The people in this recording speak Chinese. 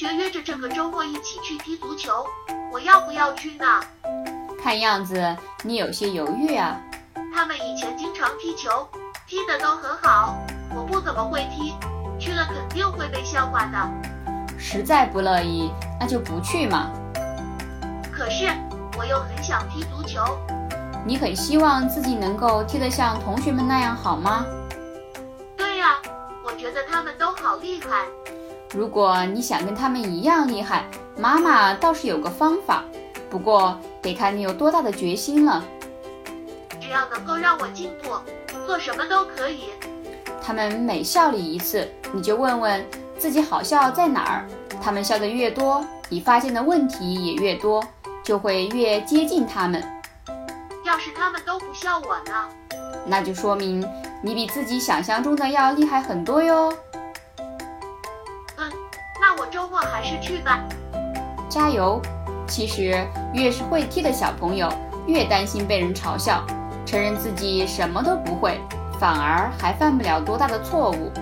学约着这个周末一起去踢足球，我要不要去呢？看样子你有些犹豫啊。他们以前经常踢球，踢得都很好，我不怎么会踢，去了肯定会被笑话的。实在不乐意，那就不去嘛。可是我又很想踢足球。你很希望自己能够踢得像同学们那样好吗？对呀，我觉得他们都好厉害。如果你想跟他们一样厉害，妈妈倒是有个方法，不过得看你有多大的决心了。只要能够让我进步，做什么都可以。他们每笑你一次，你就问问自己好笑在哪儿。他们笑得越多，你发现的问题也越多，就会越接近他们。要是他们都不笑我呢？那就说明你比自己想象中的要厉害很多哟。我还是去吧。加油！其实越是会踢的小朋友，越担心被人嘲笑，承认自己什么都不会，反而还犯不了多大的错误。